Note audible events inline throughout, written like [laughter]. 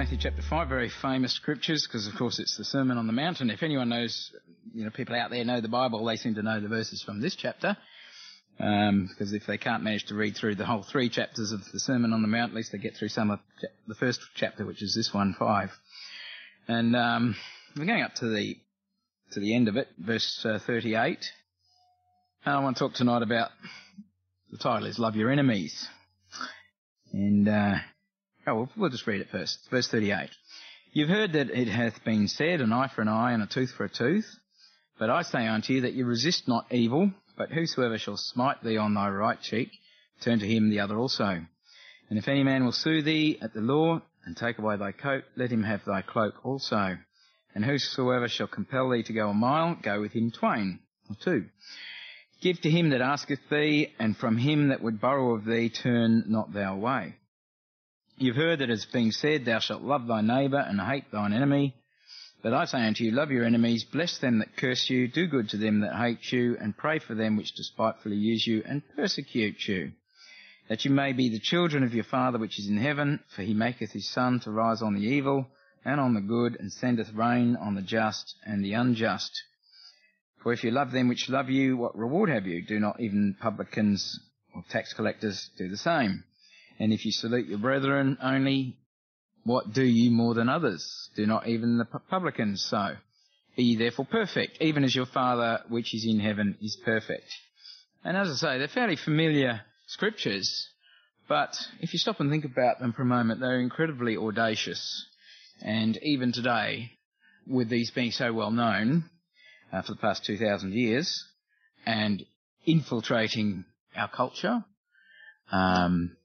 Matthew chapter 5, very famous scriptures because, of course, it's the Sermon on the Mount. And if anyone knows, you know, people out there know the Bible, they seem to know the verses from this chapter. Um, because if they can't manage to read through the whole three chapters of the Sermon on the Mount, at least they get through some of the first chapter, which is this one, 5. And um, we're going up to the to the end of it, verse uh, 38. And I want to talk tonight about the title is Love Your Enemies. And uh, Oh, well, we'll just read it first. Verse 38. You've heard that it hath been said, an eye for an eye and a tooth for a tooth. But I say unto you that you resist not evil, but whosoever shall smite thee on thy right cheek, turn to him the other also. And if any man will sue thee at the law, and take away thy coat, let him have thy cloak also. And whosoever shall compel thee to go a mile, go with him twain, or two. Give to him that asketh thee, and from him that would borrow of thee, turn not thou away. You've heard that it's been said, Thou shalt love thy neighbour and hate thine enemy. But I say unto you, love your enemies, bless them that curse you, do good to them that hate you, and pray for them which despitefully use you and persecute you, that you may be the children of your Father which is in heaven, for he maketh his sun to rise on the evil and on the good, and sendeth rain on the just and the unjust. For if you love them which love you, what reward have you? Do not even publicans or tax collectors do the same? And if you salute your brethren only, what do you more than others? Do not even the publicans so? Be ye therefore perfect, even as your Father which is in heaven is perfect. And as I say, they're fairly familiar scriptures, but if you stop and think about them for a moment, they're incredibly audacious. And even today, with these being so well known uh, for the past 2,000 years and infiltrating our culture, um,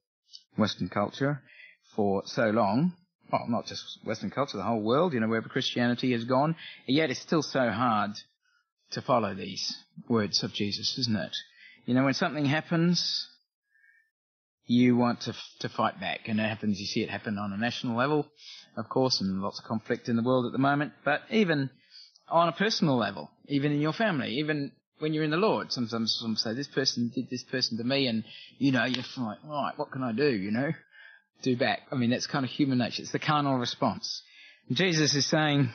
Western culture for so long. Well, not just Western culture, the whole world, you know, wherever Christianity has gone. Yet it's still so hard to follow these words of Jesus, isn't it? You know, when something happens, you want to, to fight back. And it happens, you see it happen on a national level, of course, and lots of conflict in the world at the moment, but even on a personal level, even in your family, even when you're in the Lord. Sometimes some say, this person did this person to me, and, you know, you're like, right, what can I do, you know? Do back. I mean, that's kind of human nature. It's the carnal response. And Jesus is saying,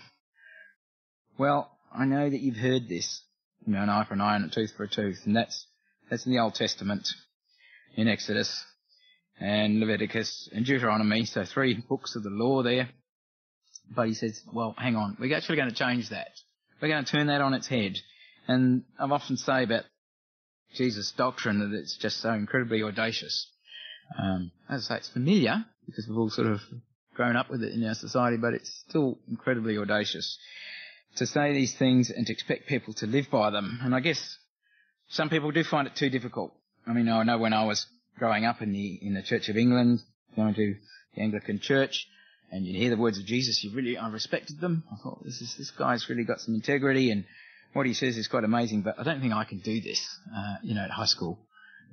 well, I know that you've heard this, you know, an eye for an eye and a tooth for a tooth, and that's, that's in the Old Testament, in Exodus, and Leviticus, and Deuteronomy, so three books of the law there. But he says, well, hang on, we're actually going to change that. We're going to turn that on its head. And I've often say about Jesus' doctrine that it's just so incredibly audacious. Um, as I say, it's familiar because we've all sort of grown up with it in our society, but it's still incredibly audacious to say these things and to expect people to live by them. And I guess some people do find it too difficult. I mean, I know when I was growing up in the in the Church of England, going to the Anglican Church, and you'd hear the words of Jesus, you really I respected them. I thought this is this guy's really got some integrity and what he says is quite amazing, but I don't think I can do this, uh, you know, at high school.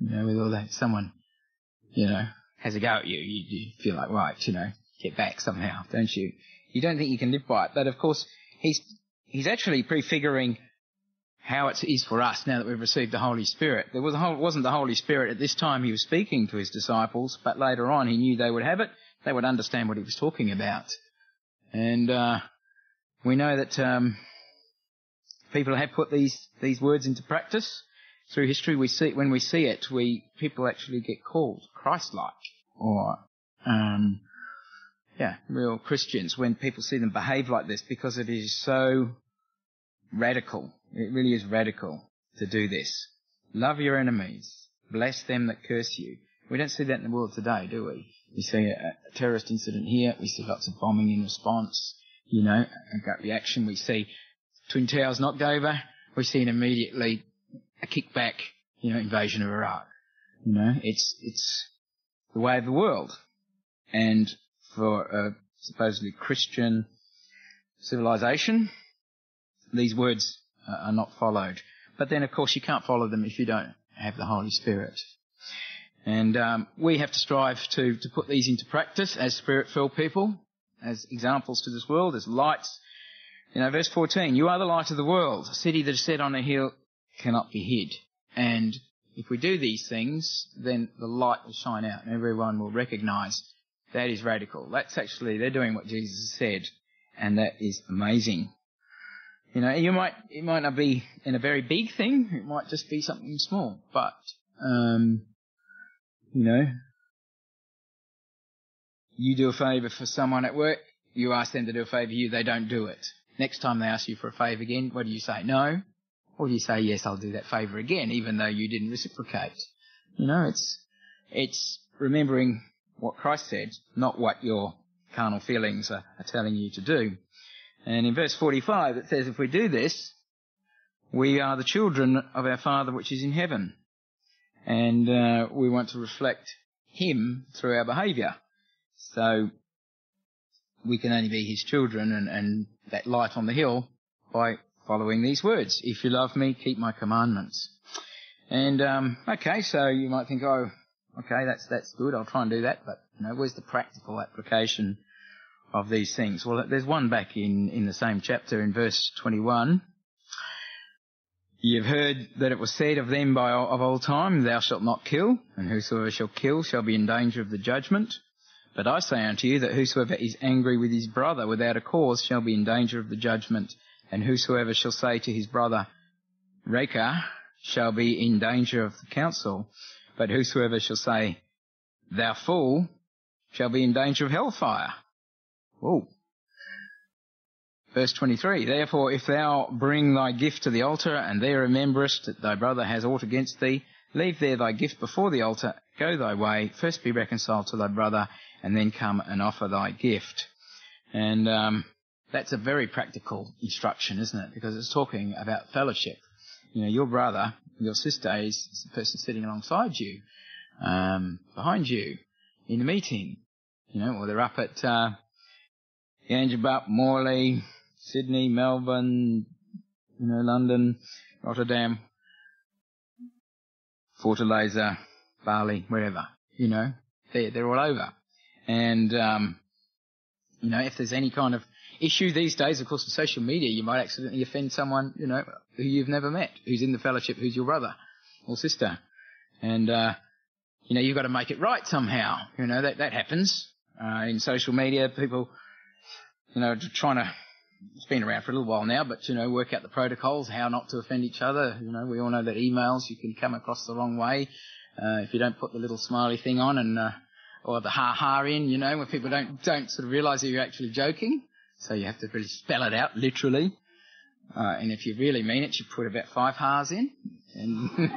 You know, with all that, someone, you know, has a go at you, you, you feel like, right, you know, get back somehow, don't you? You don't think you can live by it, but of course, he's, he's actually prefiguring how it is for us now that we've received the Holy Spirit. There was a, wasn't the Holy Spirit at this time he was speaking to his disciples, but later on he knew they would have it. They would understand what he was talking about. And, uh, we know that, um, people have put these, these words into practice. Through history, we see, when we see it, we, people actually get called Christ-like or, um, yeah, real Christians when people see them behave like this because it is so radical. It really is radical to do this. Love your enemies. Bless them that curse you. We don't see that in the world today, do we? We see a, a terrorist incident here. We see lots of bombing in response. You know, a gut reaction. We see Twin Towers knocked over, we've seen immediately a kickback, you know, invasion of Iraq. You know, it's, it's the way of the world. And for a supposedly Christian civilization, these words are not followed. But then, of course, you can't follow them if you don't have the Holy Spirit. And um, we have to strive to, to put these into practice as spirit-filled people, as examples to this world, as lights you know, verse 14, you are the light of the world. A city that is set on a hill cannot be hid. And if we do these things, then the light will shine out and everyone will recognize That is radical. That's actually, they're doing what Jesus said, and that is amazing. You know, you might, it might not be in a very big thing, it might just be something small, but, um, you know, you do a favour for someone at work, you ask them to do a favour for you, they don't do it. Next time they ask you for a favour again, what do you say? No? Or do you say, yes, I'll do that favour again, even though you didn't reciprocate? You know, it's, it's remembering what Christ said, not what your carnal feelings are, are telling you to do. And in verse 45 it says, if we do this, we are the children of our Father which is in heaven. And uh, we want to reflect Him through our behaviour. So we can only be His children and, and that light on the hill by following these words. If you love me, keep my commandments. And um, okay, so you might think, oh, okay, that's that's good. I'll try and do that. But you know, where's the practical application of these things? Well, there's one back in in the same chapter in verse 21. You've heard that it was said of them by of old time, Thou shalt not kill, and whosoever shall kill shall be in danger of the judgment. But I say unto you that whosoever is angry with his brother without a cause shall be in danger of the judgment. And whosoever shall say to his brother, Raca, shall be in danger of the council. But whosoever shall say, Thou fool, shall be in danger of hellfire. Whoa. Verse 23, Therefore if thou bring thy gift to the altar, and there rememberest that thy brother has aught against thee, leave there thy gift before the altar, go thy way, first be reconciled to thy brother, and then come and offer thy gift. And um, that's a very practical instruction, isn't it? Because it's talking about fellowship. You know, your brother your sister is the person sitting alongside you, um, behind you, in the meeting. You know, or they're up at uh, Yangebup, Morley, Sydney, Melbourne, you know, London, Rotterdam, Fortaleza, Bali, wherever. You know, they're they're all over, and um, you know, if there's any kind of issue these days, of course, with social media, you might accidentally offend someone, you know, who you've never met, who's in the fellowship, who's your brother or sister. And, uh, you know, you've got to make it right somehow. You know, that, that happens, uh, in social media. People, you know, trying to, it's been around for a little while now, but, you know, work out the protocols, how not to offend each other. You know, we all know that emails, you can come across the wrong way, uh, if you don't put the little smiley thing on and, uh, or the ha ha in, you know, when people don't, don't sort of realize that you're actually joking. So you have to really spell it out literally. Uh, and if you really mean it, you put about five ha's in. And, [laughs]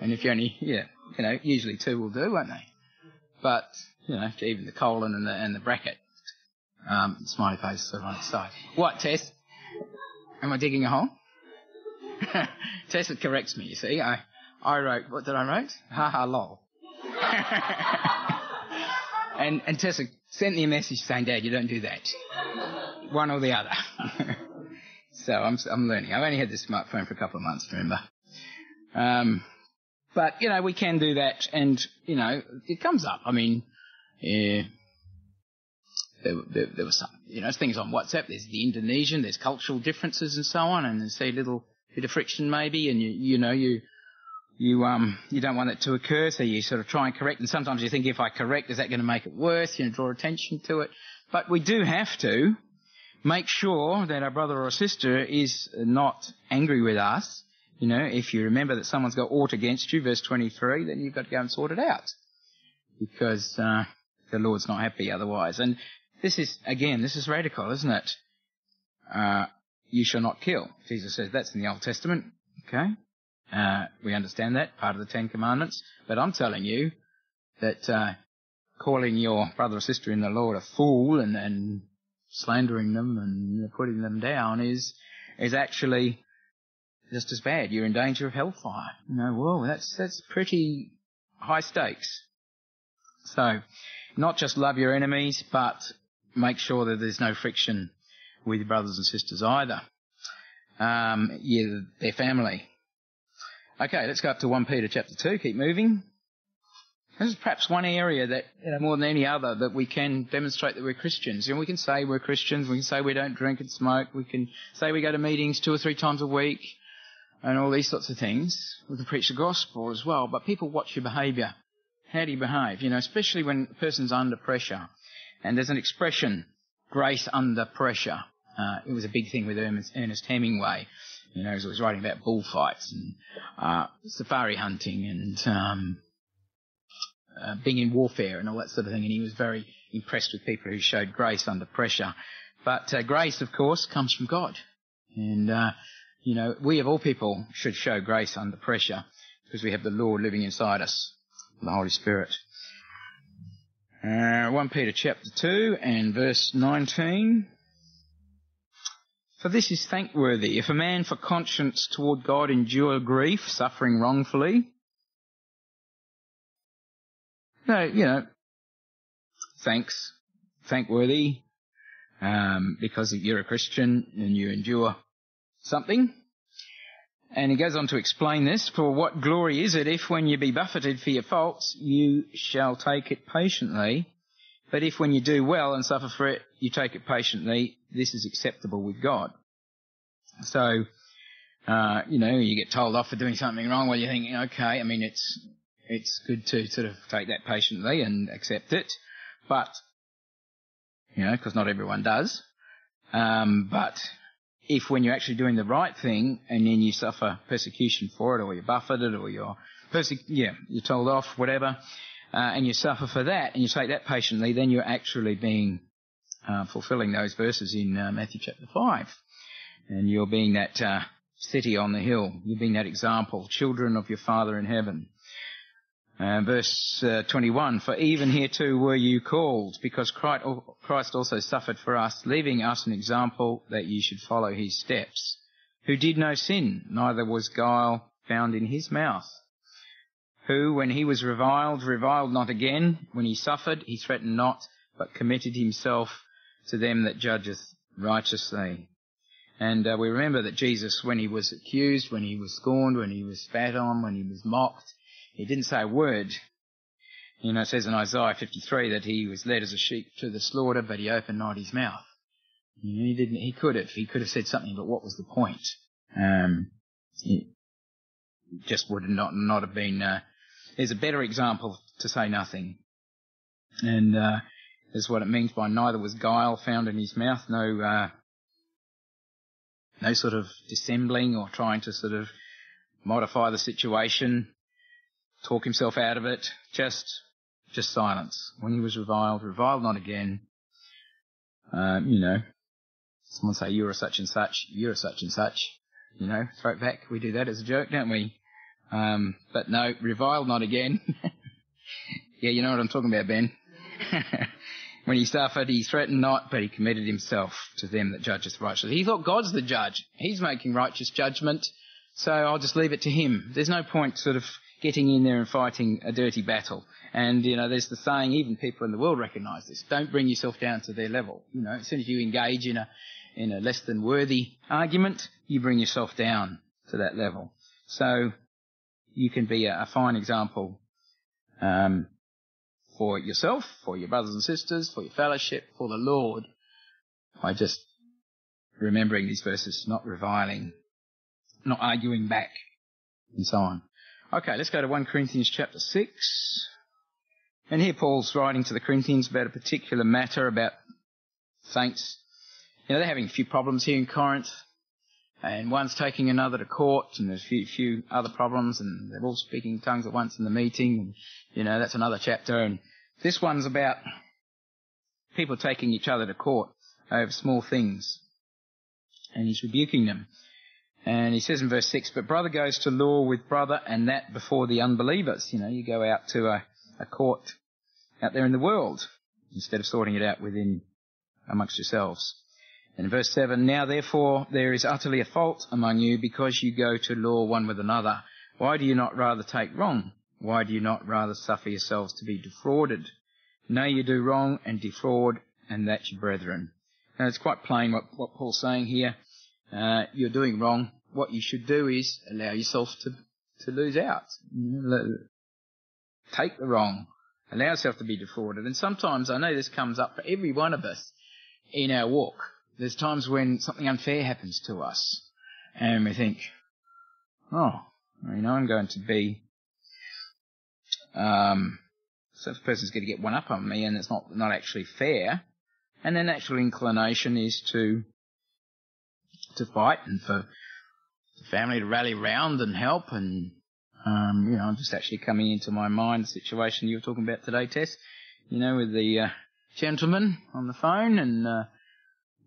and if you only, yeah, you know, usually two will do, won't they? But, you know, even the colon and the, and the bracket, um, smiley face sort of on its side. What, Tess? Am I digging a hole? [laughs] Tessa corrects me, you see. I, I wrote, what did I write? Ha ha lol. [laughs] and, and Tessa sent me a message saying, Dad, you don't do that. One or the other. [laughs] so I'm, I'm learning. I've only had this smartphone for a couple of months, remember. Um, but, you know, we can do that and, you know, it comes up. I mean, yeah, there, there, there was some, you know, things on WhatsApp. There's the Indonesian, there's cultural differences and so on, and there's a little bit of friction maybe, and you, you know, you, you um you don't want it to occur, so you sort of try and correct. And sometimes you think, if I correct, is that going to make it worse? You know, draw attention to it. But we do have to make sure that our brother or sister is not angry with us. You know, if you remember that someone's got aught against you, verse 23, then you've got to go and sort it out. Because, uh, the Lord's not happy otherwise. And this is, again, this is radical, isn't it? Uh, you shall not kill. Jesus says that's in the Old Testament. Okay? Uh, we understand that, part of the Ten Commandments. But I'm telling you that uh, calling your brother or sister in the Lord a fool and, and slandering them and putting them down is is actually just as bad. You're in danger of hellfire. You know, whoa, that's that's pretty high stakes. So, not just love your enemies, but make sure that there's no friction with your brothers and sisters either. Um, yeah, their family. Okay, let's go up to 1 Peter chapter 2, keep moving. This is perhaps one area that, you know, more than any other, that we can demonstrate that we're Christians. You know, we can say we're Christians, we can say we don't drink and smoke, we can say we go to meetings two or three times a week, and all these sorts of things. We can preach the gospel as well, but people watch your behaviour. How do you behave? You know, especially when a person's under pressure. And there's an expression, grace under pressure. Uh, it was a big thing with Ernest Hemingway. You know, he was writing about bullfights and uh, safari hunting and um, uh, being in warfare and all that sort of thing. And he was very impressed with people who showed grace under pressure. But uh, grace, of course, comes from God. And, uh, you know, we of all people should show grace under pressure because we have the Lord living inside us, the Holy Spirit. Uh, 1 Peter chapter 2 and verse 19. For this is thankworthy, if a man for conscience toward God endure grief, suffering wrongfully. No, you know, thanks, thankworthy, um, because you're a Christian and you endure something. And he goes on to explain this, for what glory is it if when you be buffeted for your faults, you shall take it patiently, but if when you do well and suffer for it, you take it patiently, this is acceptable with God. So, uh, you know, you get told off for doing something wrong, well, you're thinking, okay, I mean, it's, it's good to sort of take that patiently and accept it, but, you know, because not everyone does. Um, but if when you're actually doing the right thing and then you suffer persecution for it, or you're buffeted, or you're perse- yeah, you're told off, whatever, uh, and you suffer for that, and you take that patiently, then you're actually being uh, fulfilling those verses in uh, Matthew chapter five, and you're being that uh, city on the hill. You're being that example, children of your Father in heaven. Verse uh, 21, for even here too were you called, because Christ also suffered for us, leaving us an example that you should follow his steps, who did no sin, neither was guile found in his mouth who, when he was reviled, reviled not again. When he suffered, he threatened not, but committed himself to them that judgeth righteously. And uh, we remember that Jesus, when he was accused, when he was scorned, when he was spat on, when he was mocked, he didn't say a word. You know, it says in Isaiah 53 that he was led as a sheep to the slaughter, but he opened not his mouth. You know, he didn't. He could have. He could have said something, but what was the point? Um, he just would not not have been uh, there's a better example to say nothing. And uh, is what it means by neither was guile found in his mouth, no uh, no sort of dissembling or trying to sort of modify the situation, talk himself out of it, just just silence. When he was reviled, reviled not again. Um, you know, someone say you're a such and such, you're a such and such. You know, throw it back. We do that as a joke, don't we? Um, but no, revile not again. [laughs] yeah, you know what I'm talking about, Ben. [laughs] when he suffered, he threatened not, but he committed himself to them that judgeth righteously. He thought God's the judge. He's making righteous judgment, so I'll just leave it to him. There's no point sort of getting in there and fighting a dirty battle. And, you know, there's the saying, even people in the world recognize this, don't bring yourself down to their level. You know, as soon as you engage in a, in a less than worthy argument, you bring yourself down to that level. So, you can be a, a fine example um, for yourself, for your brothers and sisters, for your fellowship, for the Lord, by just remembering these verses, not reviling, not arguing back, and so on. Okay, let's go to 1 Corinthians chapter 6. And here Paul's writing to the Corinthians about a particular matter about saints. You know, they're having a few problems here in Corinth and one's taking another to court, and there's a few, few other problems, and they're all speaking tongues at once in the meeting, and you know that's another chapter. And this one's about people taking each other to court over small things, and he's rebuking them. And he says in verse six, "But brother goes to law with brother, and that before the unbelievers." You know, you go out to a, a court out there in the world instead of sorting it out within amongst yourselves. In verse 7, Now therefore there is utterly a fault among you because you go to law one with another. Why do you not rather take wrong? Why do you not rather suffer yourselves to be defrauded? Know you do wrong and defraud, and that's your brethren. Now it's quite plain what, what Paul's saying here. Uh, you're doing wrong. What you should do is allow yourself to, to lose out. Take the wrong. Allow yourself to be defrauded. And sometimes I know this comes up for every one of us in our walk. There's times when something unfair happens to us and we think, oh, you know, I'm going to be, um, so if a person's going to get one up on me and it's not, not actually fair, and their natural inclination is to, to fight and for the family to rally round and help and, um, you know, I'm just actually coming into my mind the situation you were talking about today, Tess, you know, with the, uh, gentleman on the phone and, uh,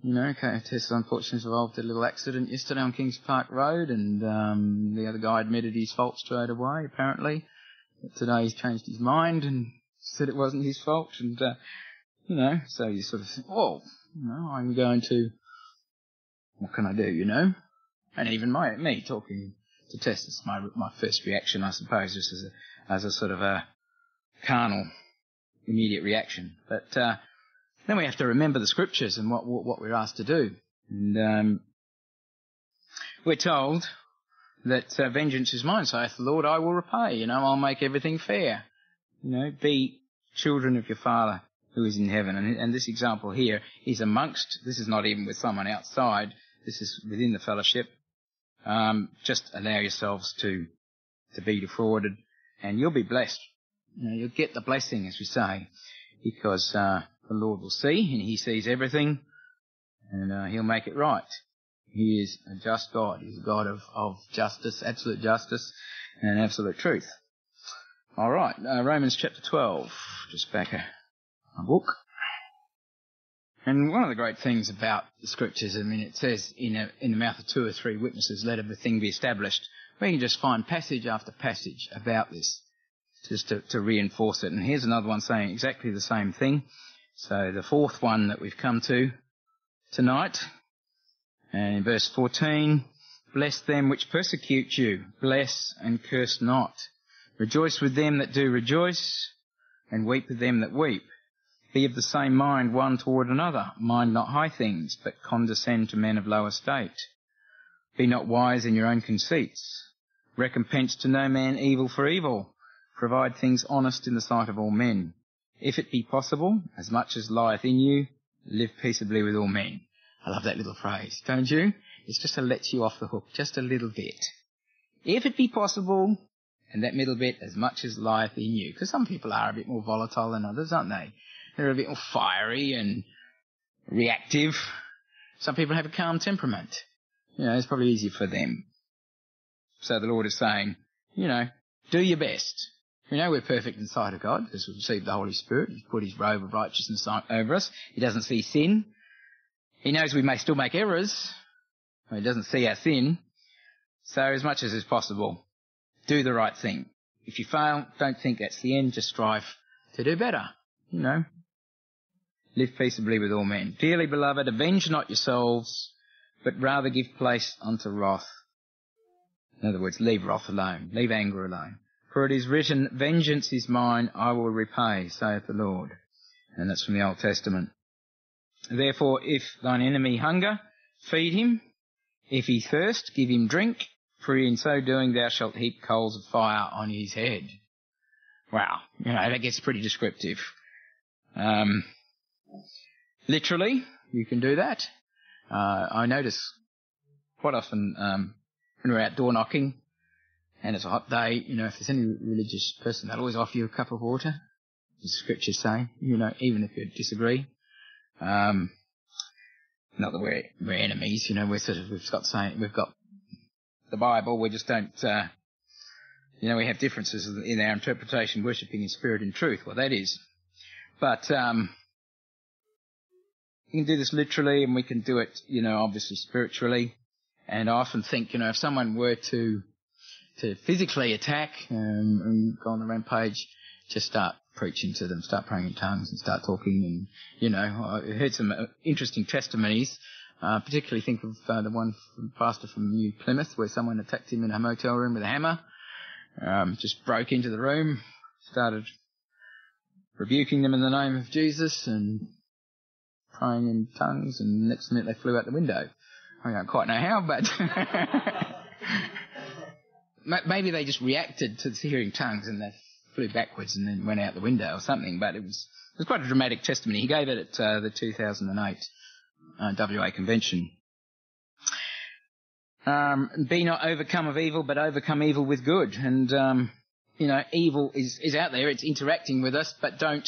you know, Tess unfortunately survived a little accident yesterday on Kings Park Road and, um, the other guy admitted his fault straight away, apparently. But today he's changed his mind and said it wasn't his fault, and uh, you know, so you sort of think, oh, you know, I'm going to, what can I do, you know? And even my me talking to Tess, it's my my first reaction, I suppose, just as a as a sort of a carnal immediate reaction. But uh, then we have to remember the scriptures and what what, we're asked to do, and um, we're told that uh, vengeance is mine, saith the Lord, I will repay. You know, I'll make everything fair. You know, be children of your Father who is in heaven. And, and this example here is amongst, this is not even with someone outside, this is within the fellowship. Um, just allow yourselves to, to be defrauded and you'll be blessed. You know, you'll get the blessing, as we say, because, uh, the Lord will see and he sees everything and, uh, he'll make it right. He is a just God. He's a God of, of justice, absolute justice and absolute truth. All right, uh, Romans chapter 12, just back a, a book. And one of the great things about the scriptures, I mean, it says in, a, in the mouth of two or three witnesses, let everything be established. We can just find passage after passage about this, just to, to reinforce it. And here's another one saying exactly the same thing. So the fourth one that we've come to tonight, and in verse 14, bless them which persecute you, bless and curse not. Rejoice with them that do rejoice, and weep with them that weep. Be of the same mind one toward another. Mind not high things, but condescend to men of low estate. Be not wise in your own conceits. Recompense to no man evil for evil. Provide things honest in the sight of all men. If it be possible, as much as lieth in you, live peaceably with all men. I love that little phrase, don't you? It's just to let you off the hook, just a little bit. If it be possible, and that middle bit as much as lieth in you. Because some people are a bit more volatile than others, aren't they? They're a bit more fiery and reactive. Some people have a calm temperament. You know, it's probably easier for them. So the Lord is saying, you know, do your best. We know we're perfect in the sight of God because we've received the Holy Spirit. He's put his robe of righteousness over us. He doesn't see sin. He knows we may still make errors. He doesn't see our sin. So as much as is possible, do the right thing. If you fail, don't think that's the end. Just strive to do better. You know. Live peaceably with all men. Dearly beloved, avenge not yourselves, but rather give place unto wrath. In other words, leave wrath alone. Leave anger alone. For it is written, Vengeance is mine, I will repay, saith the Lord. And that's from the Old Testament. Therefore, if thine enemy hunger, feed him. If he thirst, give him drink for in so doing thou shalt heap coals of fire on his head. Wow, you know, that gets pretty descriptive. Um, literally, you can do that. Uh, I notice quite often um, when we're out door knocking and it's a hot day, you know, if there's any religious person, they'll always offer you a cup of water. The scriptures say, you know, even if you disagree. Um, not that we're, we're enemies, you know, we're sort of, we've got saying, we've got the Bible. We just don't, uh, you know, we have differences in our interpretation, worshipping in spirit and truth. Well, that is. But, um, we can do this literally and we can do it, you know, obviously spiritually. And I often think, you know, if someone were to, to physically attack um, and go on the rampage, just start preaching to them, start praying in tongues and start talking. And, you know, I heard some uh, interesting testimonies uh, particularly think of uh, the one from pastor from New Plymouth where someone attacked him in a motel room with a hammer. Um, just broke into the room, started rebuking them in the name of Jesus and praying in tongues, and next minute they flew out the window. I don't quite know how, but [laughs] maybe they just reacted to hearing tongues and they flew backwards and then went out the window or something. But it was it was quite a dramatic testimony. He gave it at uh, the 2008 uh, WA convention. Um, be not overcome of evil, but overcome evil with good. And um, you know, evil is, is out there, it's interacting with us, but don't,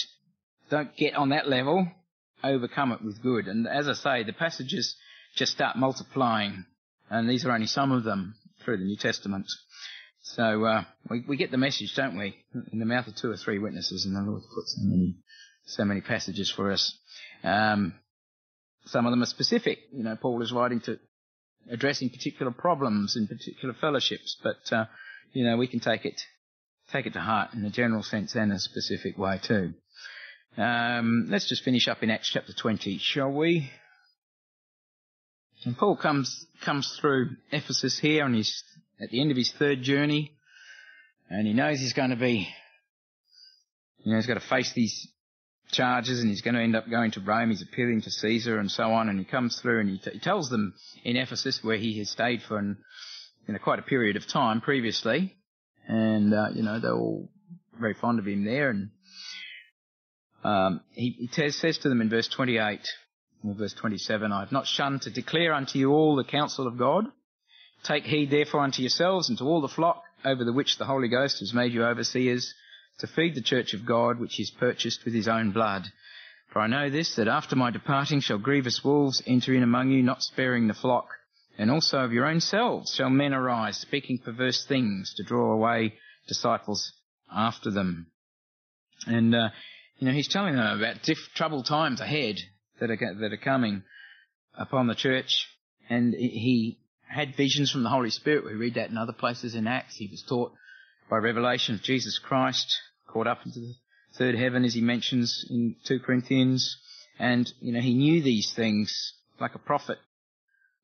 don't get on that level, overcome it with good. And as I say, the passages just start multiplying, and these are only some of them through the New Testament. So, uh, we, we get the message, don't we? In the mouth of two or three witnesses, and the Lord puts so many, so many passages for us. Um, some of them are specific. You know, Paul is writing to addressing particular problems in particular fellowships, but uh, you know we can take it take it to heart in a general sense and a specific way too. Um, let's just finish up in Acts chapter 20, shall we? And Paul comes comes through Ephesus here, and he's at the end of his third journey, and he knows he's going to be, you know, he's got to face these charges and he's going to end up going to Rome. He's appealing to Caesar and so on. And he comes through and he, t- he tells them in Ephesus where he has stayed for an, you know, quite a period of time previously. And, uh, you know, they're all very fond of him there. And, um, he, he says to them in verse 28 or verse 27, I have not shunned to declare unto you all the counsel of God. Take heed therefore unto yourselves and to all the flock over the which the Holy Ghost has made you overseers to feed the church of God which is purchased with his own blood. For I know this, that after my departing shall grievous wolves enter in among you, not sparing the flock. And also of your own selves shall men arise, speaking perverse things, to draw away disciples after them. And, uh, you know, he's telling them about diff- troubled times ahead that are, that are coming upon the church. And he had visions from the Holy Spirit. We read that in other places in Acts. He was taught by revelation of Jesus Christ, caught up into the third heaven as he mentions in 2 Corinthians. And, you know, he knew these things like a prophet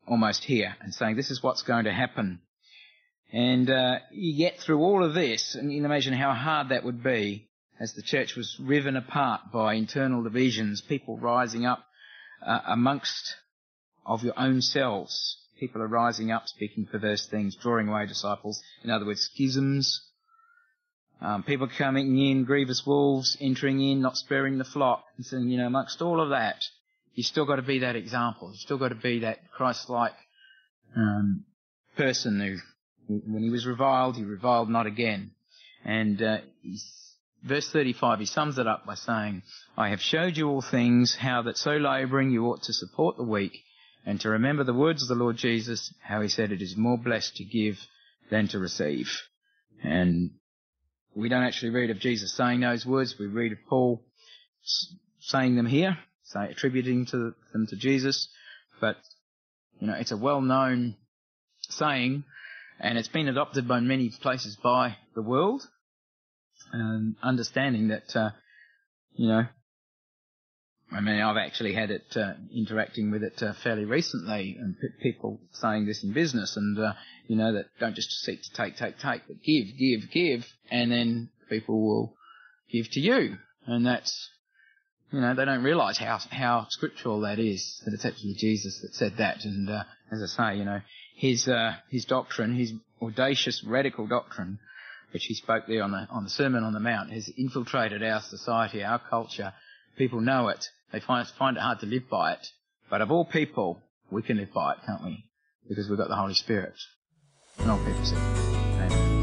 almost here and saying this is what's going to happen. And uh, you get through all of this, and you can imagine how hard that would be as the church was riven apart by internal divisions, people rising up uh, amongst of your own selves. People are rising up, speaking perverse things, drawing away disciples. In other words, schisms, um, people coming in, grievous wolves entering in, not sparing the flock, and saying, you know, amongst all of that, you've still got to be that example. You've still got to be that Christ-like um, person who, when he was reviled, he reviled not again. And uh, verse 35, he sums it up by saying, I have showed you all things, how that so labouring you ought to support the weak, and to remember the words of the Lord Jesus, how he said it is more blessed to give than to receive. And we don't actually read of Jesus saying those words. We read of Paul saying them here, say, attributing to them to Jesus. But, you know, it's a well-known saying, and it's been adopted by many places by the world. And understanding that, uh, you know, I mean, I've actually had it uh, interacting with it uh, fairly recently, and p- people saying this in business, and uh, you know that don't just seek to take, take, take, but give, give, give, and then people will give to you, and that's you know they don't realise how how scriptural that is. That it's actually Jesus that said that, and uh, as I say, you know his uh, his doctrine, his audacious radical doctrine, which he spoke there on the on the Sermon on the Mount, has infiltrated our society, our culture. People know it they find, find it hard to live by it. But of all people, we can live by it, can't we? Because we've got the Holy Spirit. And all people say, Amen.